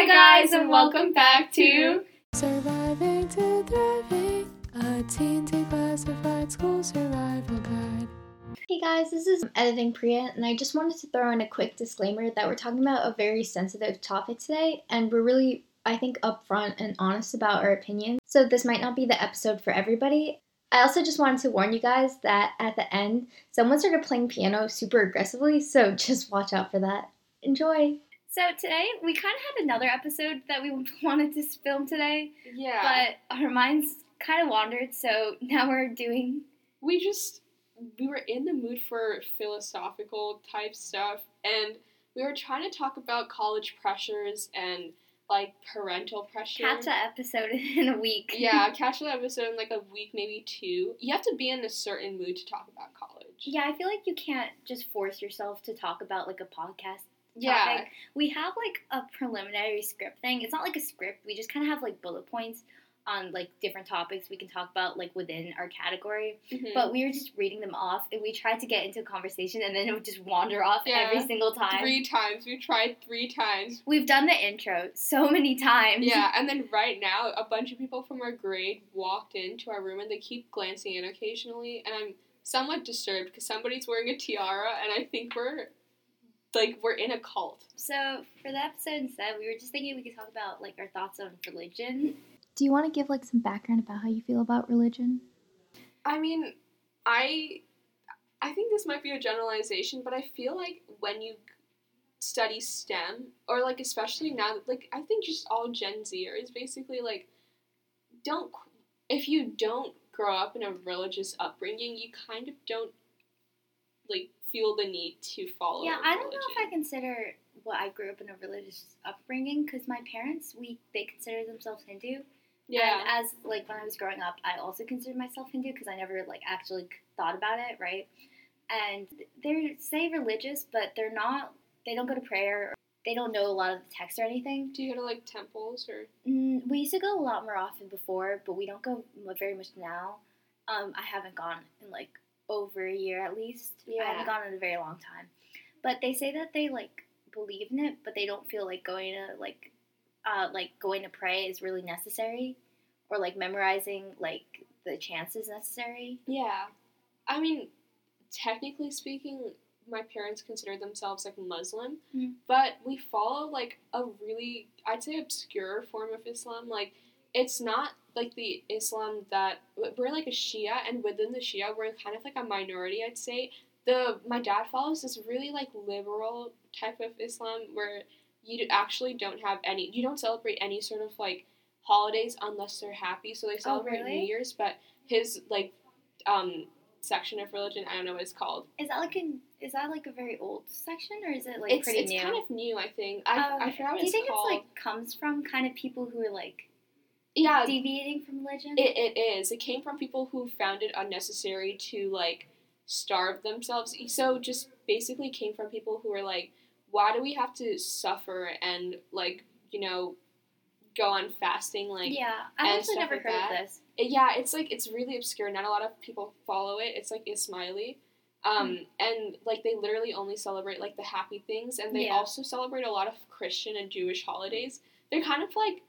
Hi, guys, and welcome back to Surviving to Thriving, a teen declassified school survival guide. Hey guys, this is Editing Priya, and I just wanted to throw in a quick disclaimer that we're talking about a very sensitive topic today, and we're really, I think, upfront and honest about our opinions. So this might not be the episode for everybody. I also just wanted to warn you guys that at the end, someone started playing piano super aggressively, so just watch out for that. Enjoy! So today we kind of had another episode that we wanted to film today, Yeah. but our minds kind of wandered. So now we're doing. we just we were in the mood for philosophical type stuff and we were trying to talk about college pressures and like parental pressure. Catch that episode in a week. yeah, catch that episode in like a week, maybe two. You have to be in a certain mood to talk about college. Yeah, I feel like you can't just force yourself to talk about like a podcast Yeah. topic. We have like a preliminary script thing. It's not like a script. We just kind of have like bullet points on like different topics we can talk about like within our category. Mhm. But we were just reading them off and we tried to get into a conversation and then it would just wander off Yeah. every single time. three times. We tried three times. We've done the intro so many times. Yeah, and then right now, a bunch of people from our grade walked into our room and they keep glancing in occasionally, and I'm somewhat disturbed because somebody's wearing a tiara, and I think we're like we're in a cult. So for the episode instead, we were just thinking we could talk about like our thoughts on religion. Do you want to give like some background about how you feel about religion? I mean, I I think this might be a generalization, but I feel like when you study STEM or like especially now, like I think just all Gen Zers basically like don't if you don't grow up in a religious upbringing, you kind of don't like feel the need to follow. Yeah, I don't know if I consider what I grew up in a religious upbringing because my parents we they consider themselves Hindu. Yeah. And as like when I was growing up, I also considered myself Hindu because I never like actually thought about it, right? And they say religious, but they're not. They don't go to prayer. Or they don't know a lot of the text or anything. Do you go to like temples or? Mm, we used to go a lot more often before, but we don't go very much now. Um, I haven't gone in like over a year at least. Yeah. I haven't gone in a very long time. But they say that they like believe in it, but they don't feel like going to like uh, like going to pray is really necessary, or like memorizing like the chants is necessary. Yeah. I mean, technically speaking, my parents consider themselves like Muslim, Mhm. but we follow like a really, I'd say, obscure form of Islam. Like, it's not like the Islam that we're like a Shia, and within the Shia, we're kind of like a minority, I'd say. The my dad follows this really like liberal type of Islam where you actually don't have any, you don't celebrate any sort of like holidays unless they're happy. So they celebrate really? New Year's, but his like um section of religion, I don't know what it's called. Is that like an is that like a very old section or is it like it's pretty it's new? kind of new, I think. I, Oh, I forgot what Do you think called. it's like comes from kind of people who are like yeah, deviating from religion? it, it is. It came from people who found it unnecessary to like starve themselves. So just basically came from people who were like, why do we have to suffer and like you know go on fasting like yeah, I actually never like heard that. of this. yeah, it's like it's really obscure. Not a lot of people follow it. It's like Ismaili. Um, Hmm. and like they literally only celebrate like the happy things, and they Yeah. also celebrate a lot of Christian and Jewish holidays. They're kind of like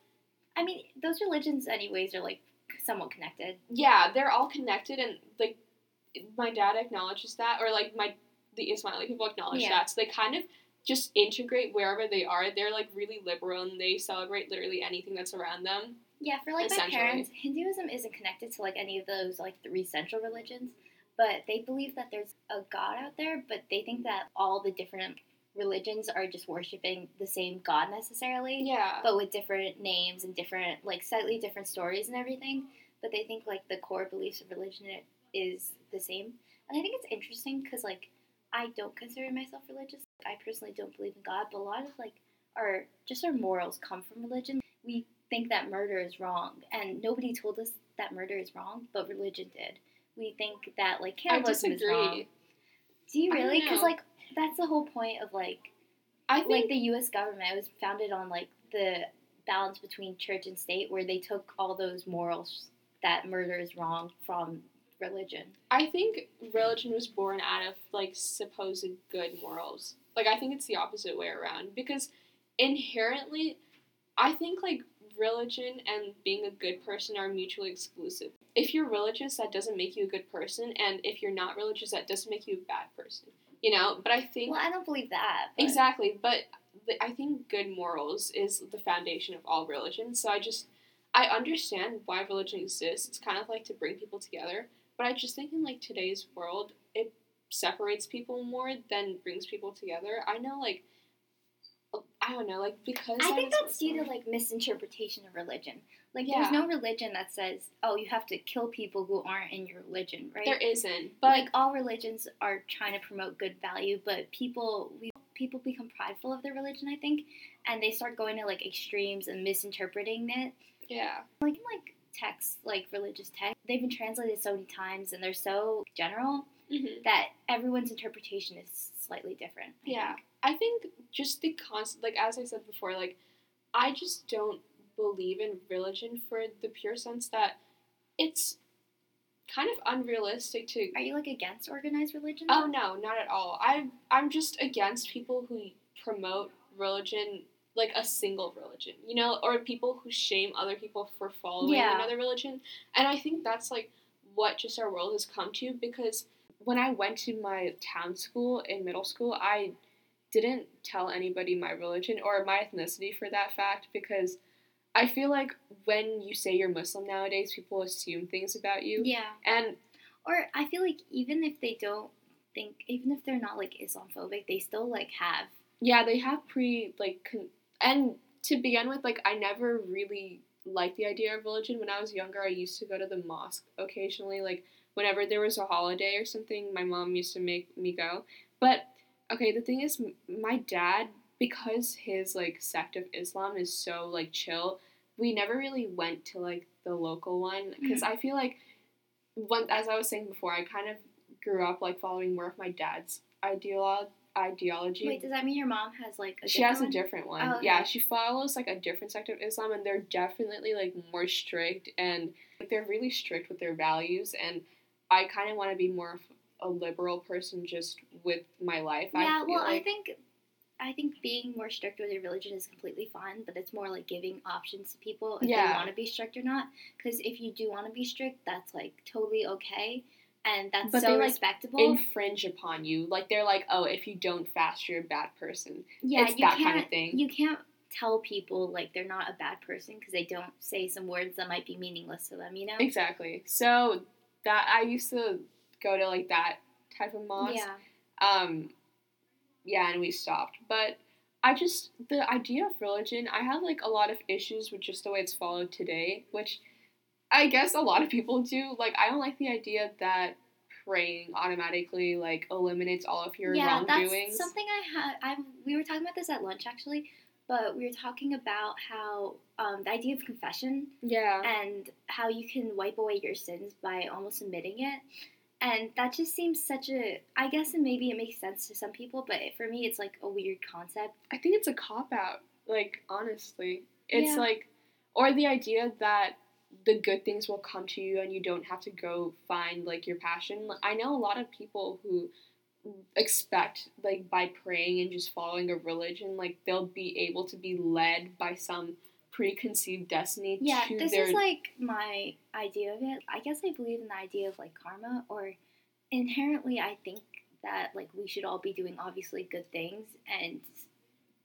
I mean, those religions, anyways, are like somewhat connected. yeah, they're all connected, and like my dad acknowledges that, or like my the Ismaili people acknowledge Yeah. that. So they kind of just integrate wherever they are. They're like really liberal, and they celebrate literally anything that's around them. Yeah, for like my parents, Hinduism isn't connected to like any of those like three central religions, but they believe that there's a god out there, but they think that all the different religions are just worshiping the same god necessarily, Yeah, but with different names and different like slightly different stories and everything. But they think like the core beliefs of religion is the same, and I think it's interesting because like I don't consider myself religious. I personally don't believe in God, but a lot of like our just our morals come from religion. We think that murder is wrong, and nobody told us that murder is wrong, but religion did. We think that like cannibalism is wrong. Do you really? Because like that's the whole point of like I think like the U.S. government was founded on like the balance between church and state, where they took all those morals that murder is wrong from religion. I think religion was born out of like supposed good morals. Like I think it's the opposite way around because inherently I think like religion and being a good person are mutually exclusive. If you're religious, that doesn't make you a good person, and if you're not religious, that doesn't make you a bad person. You know, but I think Well, I don't believe that. but- exactly. But I think good morals is the foundation of all religion. So I just I understand why religion exists. It's kind of like to bring people together. But I just think in like today's world, it separates people more than brings people together. I know like I don't know like because I think was that's due to like misinterpretation of religion. Like Yeah. there's no religion that says, "Oh, you have to kill people who aren't in your religion," right? there isn't, but like all religions are trying to promote good value, but people we people become prideful of their religion, I think, and they start going to like extremes and misinterpreting it. yeah, Like in like texts, like religious texts, they've been translated so many times and they're so general hmm that everyone's interpretation is slightly different. I Yeah. think. I think just the constant, like as I said before, like I just don't believe in religion for the pure sense that it's kind of unrealistic to. Are you like against organized religion? Oh no, not at all. I I'm just against people who promote religion like a single religion, you know, or people who shame other people for following Yeah. another religion. And I think that's like what just our world has come to because when I went to my town school in middle school, I didn't tell anybody my religion or my ethnicity for that fact because I feel like when you say you're Muslim nowadays, people assume things about you. Yeah. And Or I feel like even if they don't think, even if they're not like Islamophobic, they still like have. yeah, they have pre like con- and to begin with, like I never really liked the idea of religion. When I was younger, I used to go to the mosque occasionally, like whenever there was a holiday or something. My mom used to make me go. But okay, the thing is, my dad, because his like sect of Islam is so like chill, we never really went to like the local one hmm. because I feel like, one as I was saying before, I kind of grew up like following more of my dad's ideolo- ideology Wait, does that mean your mom has like a she has a different one. Oh, okay. Yeah, she follows like a different sect of Islam, and they're definitely like more strict, and like, they're really strict with their values. And I kind of want to be more a liberal person, just with my life. I Yeah, feel well, I think I think being more strict with your religion is completely fine, but it's more like giving options to people if they want to be strict or not. Because if you do want to be strict, that's like totally okay, and that's But so they, like, respectable. infringe upon you. Like they're like, oh, if you don't fast, you're a bad person. yeah, it's you that can't. kind of thing. You can't tell people like they're not a bad person because they don't say some words that might be meaningless to them. You know? Exactly. So that I used to go to like that type of mosque. Yeah. um yeah and we stopped but i just the idea of religion i have like a lot of issues with just the way it's followed today which i guess a lot of people do like i don't like the idea that praying automatically like eliminates all of your yeah, wrongdoings that's something I had. I we were talking about this at lunch actually, but we were talking about how um, the idea of confession yeah and how you can wipe away your sins by almost admitting it. And that just seems such a. I guess and maybe it makes sense to some people, but for me, it's like a weird concept. i think it's a cop out like honestly it's Yeah. like or the idea that the good things will come to you and you don't have to go find like your passion Like, i know a lot of people who expect like by praying and just following a religion like they'll be able to be led by some preconceived destiny Yeah, to this their is like my idea of it. I guess I believe in the idea of like karma, or inherently, I think that like we should all be doing obviously good things, and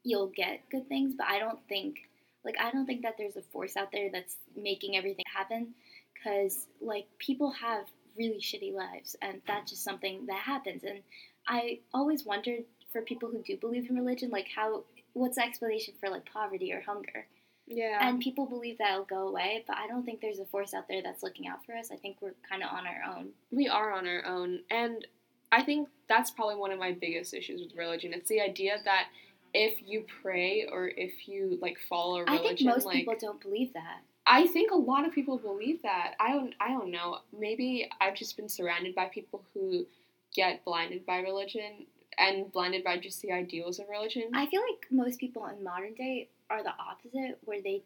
you'll get good things. But I don't think like I don't think that there's a force out there that's making everything happen, because like people have really shitty lives, and that's just something that happens. And I always wondered for people who do believe in religion, like how what's the explanation for like poverty or hunger? Yeah And people believe that it'll go away, but I don't think there's a force out there that's looking out for us. I think we're kind of on our own. we are on our own and i think that's probably one of my biggest issues with religion it's the idea that if you pray or if you like follow a I religion think most like people don't believe that. I think a lot of people believe that. I don't I don't know. Maybe I've just been surrounded by people who get blinded by religion and blinded by just the ideals of religion. I feel like most people in modern day are the opposite, where they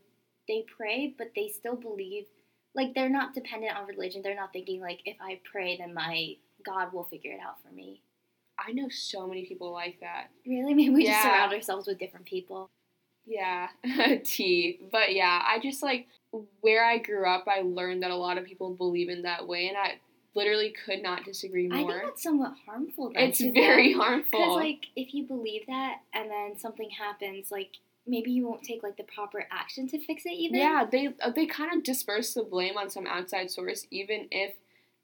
they pray, but they still believe. Like they're not dependent on religion. They're not thinking like if I pray, then my God will figure it out for me. I know so many people like that. Really, maybe we just surround ourselves with different people. Yeah, tea. But yeah, I just like where I grew up, I learned that a lot of people believe in that way, and I literally could not disagree more. I think that's somewhat harmful. Then, it's very Because harmful. Because like if you believe that and then something happens, like maybe you won't take like the proper action to fix it either. yeah, they uh, they kind of disperse the blame on some outside source, even if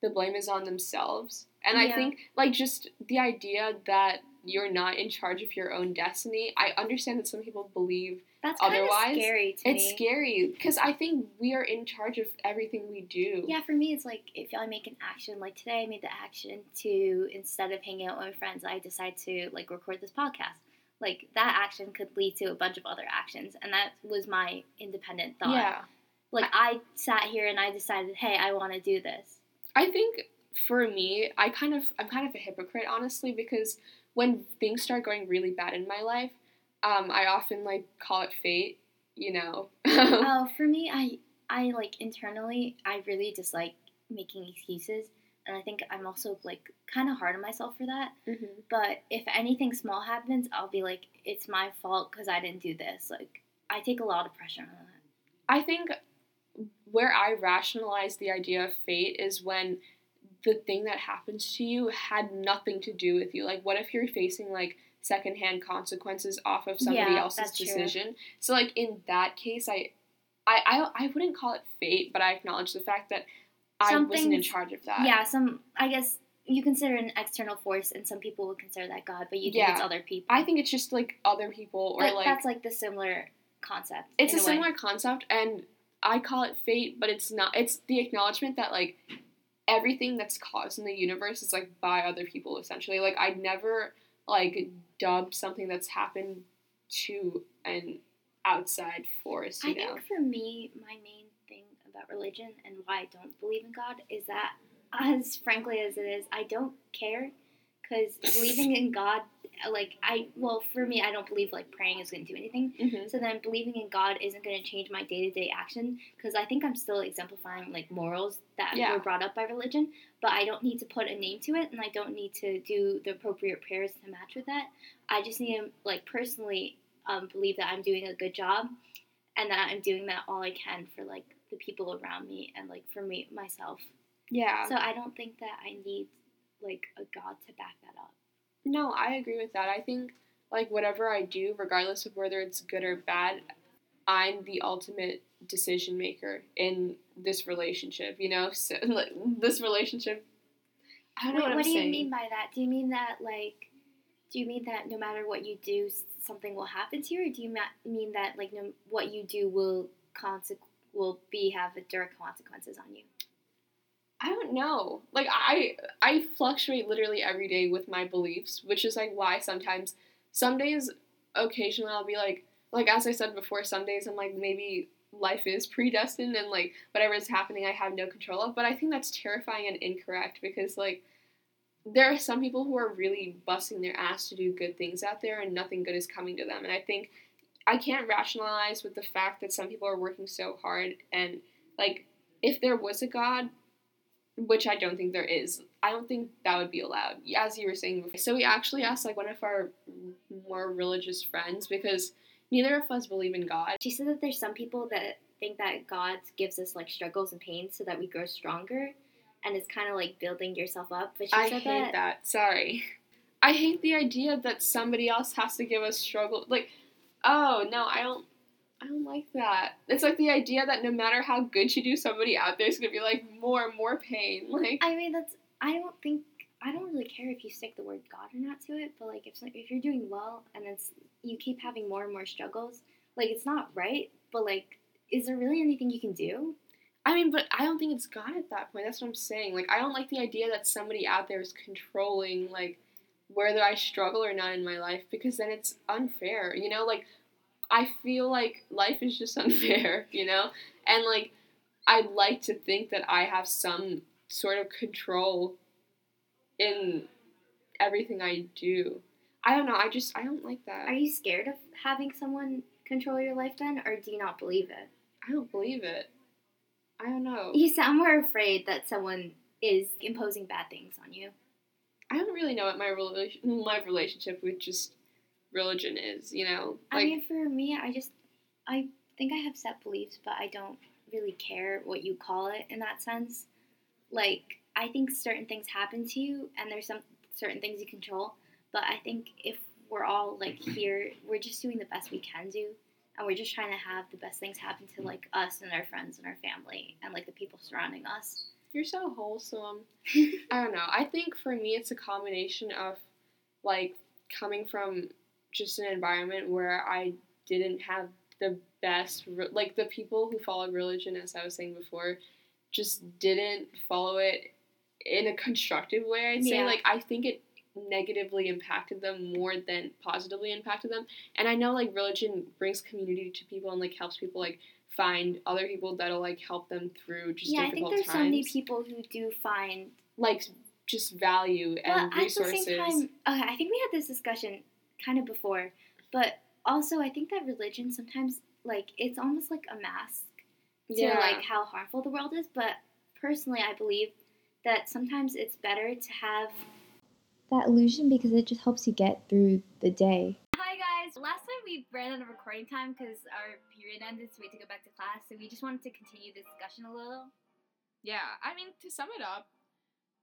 the blame is on themselves. And I think like just the idea that you're not in charge of your own destiny. I understand that some people believe that's otherwise, scary to it's me. scary because I think we are in charge of everything we do. Yeah, for me, it's like if I make an action, like today I made the action to, instead of hanging out with my friends, I decide to like record this podcast. Like that action could lead to a bunch of other actions, and that was my independent thought. Yeah. Like I sat here and I decided, hey, I want to do this. I think for me, I kind of I'm kind of a hypocrite honestly because when things start going really bad in my life, um, I often like call it fate, you know. Oh, for me, I I like internally, I really dislike making excuses, and I think I'm also like kind of hard on myself for that. Mhm. But if anything small happens, I'll be like, it's my fault because I didn't do this. Like I take a lot of pressure on that. I think where I rationalize the idea of fate is when the thing that happens to you had nothing to do with you. Like, what if you're facing like secondhand consequences off of somebody Yeah, else's that's true. decision? So, like in that case, I, I, I, I wouldn't call it fate, but I acknowledge the fact that I wasn't in charge of that. Yeah, some I guess you consider an external force, and some people would consider that God, but you think Yeah. it's other people. I think it's just like other people or That- like that's like the similar concept. it's a way. similar concept and I call it fate, but it's not it's the acknowledgement that like everything that's caused in the universe is like by other people essentially. Like I never like dubbed something that's happened to an outside force, you I know. think for me, my main about religion and why I don't believe in God is that, as frankly as it is, I don't care. Because believing in God, like, I, well, for me, I don't believe, like, praying is going to do anything. Mhm. So then believing in God isn't going to change my day to day action. Because I think I'm still exemplifying, like, morals that Yeah. were brought up by religion. But I don't need to put a name to it, and I don't need to do the appropriate prayers to match with that. I just need to, like, personally um, believe that I'm doing a good job and that I'm doing that all I can for like the people around me and like for me myself. Yeah. So I don't think that I need like a God to back that up. No, I agree with that. I think like whatever I do, regardless of whether it's good or bad, I'm the ultimate decision maker in this relationship. You know, so like, this relationship. I don't know Wait, what, I'm what do saying. you mean by that? Do you mean that like do you mean that no matter what you do, something will happen to you, or do you mean that like no, what you do will conse- will be have direct consequences on you? I don't know. Like I I fluctuate literally every day with my beliefs, which is like why sometimes some days occasionally I'll be like like as I said before, some days I'm like maybe life is predestined and like whatever is happening I have no control of, but I think that's terrifying and incorrect because like there are some people who are really busting their ass to do good things out there and nothing good is coming to them. And I think I can't rationalize with the fact that some people are working so hard and like if there was a god which I don't think there is. I don't think that would be allowed, as you were saying before. So we actually asked like one of our more religious friends because neither of us believe in God. She said that there's some people that think that God gives us like struggles and pains so that we grow stronger, and it's kind of like building yourself up. But she I said hate that. Sorry. I hate the idea that somebody else has to give us struggle. Like, oh no, I don't. I don't like that. It's like the idea that no matter how good you do, somebody out there is gonna be like more and more pain. Like, I mean, that's. I don't think. I don't really care if you stick the word God or not to it, but like if if you're doing well and it's you keep having more and more struggles, like it's not right. But like, is there really anything you can do? I mean, but I don't think it's God at that point. That's what I'm saying. Like, I don't like the idea that somebody out there is controlling, like, whether I struggle or not in my life because then it's unfair, you know? Like, I feel like life is just unfair, you know? And, like, I'd like to think that I have some sort of control in everything I do. I don't know. I just, I don't like that. Are you scared of having someone control your life then, or do you not believe it? I don't believe it. I don't know. You sound more afraid that someone is imposing bad things on you. I don't really know what my relation my relationship with just religion is. You know, I mean, for me, I just, I think I have set beliefs, but I don't really care what you call it in that sense. Like, I think certain things happen to you, and there's some certain things you control. But I think if we're all like here, we're just doing the best we can do, and we're just trying to have the best things happen to like us and our friends and our family and like the people surrounding us. You're so wholesome. I don't know. I think for me, it's a combination of like coming from just an environment where I didn't have the best, re- like the people who followed religion, as I was saying before, just didn't follow it in a constructive way. I'd say, Yeah. like, I think it negatively impacted them more than positively impacted them. And I know, like, religion brings community to people and, like, helps people, like, find other people that'll, like, help them through just yeah, I think there's times. so many people who do find like, just value and but at the same time, okay, I think we had this discussion kind of before, but also I think that religion sometimes like it's almost like a mask to yeah. like how harmful the world is. But personally, I believe that sometimes it's better to have. That illusion because it just helps you get through the day. Hi guys! Last time we ran out of recording time because our period ended, so we had to go back to class. So we just wanted to continue the discussion a little. Yeah, I mean, to sum it up,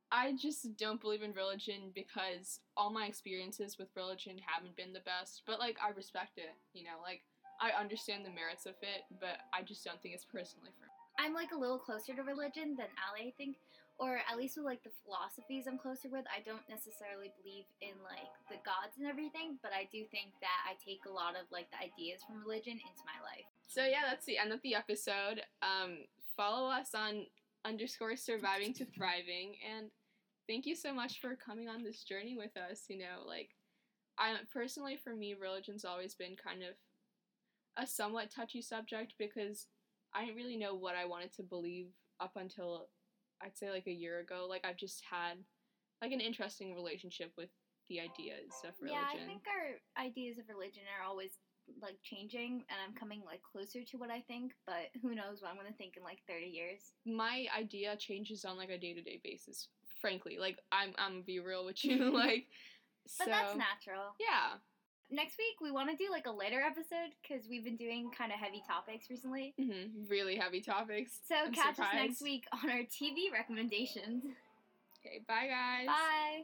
I just don't believe in religion because all my experiences with religion haven't been the best. But, like, I respect it, you know? Like, I understand the merits of it, but I just don't think it's personally for me. I'm like a little closer to religion than Ali, I think, or at least with like the philosophies I'm closer with. I don't necessarily believe in like the gods and everything, but I do think that I take a lot of like the ideas from religion into my life. So, yeah, that's the end of the episode. Um, follow us on underscore surviving to thriving, and thank you so much for coming on this journey with us. You know, like, I personally, for me, religion's always been kind of a somewhat touchy subject because I didn't really know what I wanted to believe up until I'd say like a year ago. Like I've just had like an interesting relationship with the ideas of religion. Yeah, I think our ideas of religion are always like changing, and I'm coming like closer to what I think. But who knows what I'm gonna think in like 30 years? my idea changes on like a day to day basis. Frankly, like I'm I'm gonna be real with you, like. But so, that's natural. Yeah. Next week we want to do like a lighter episode because we've been doing kind of heavy topics recently. hmm Really heavy topics. So I'm catch us next week on our TV recommendations. Okay, bye guys. Bye.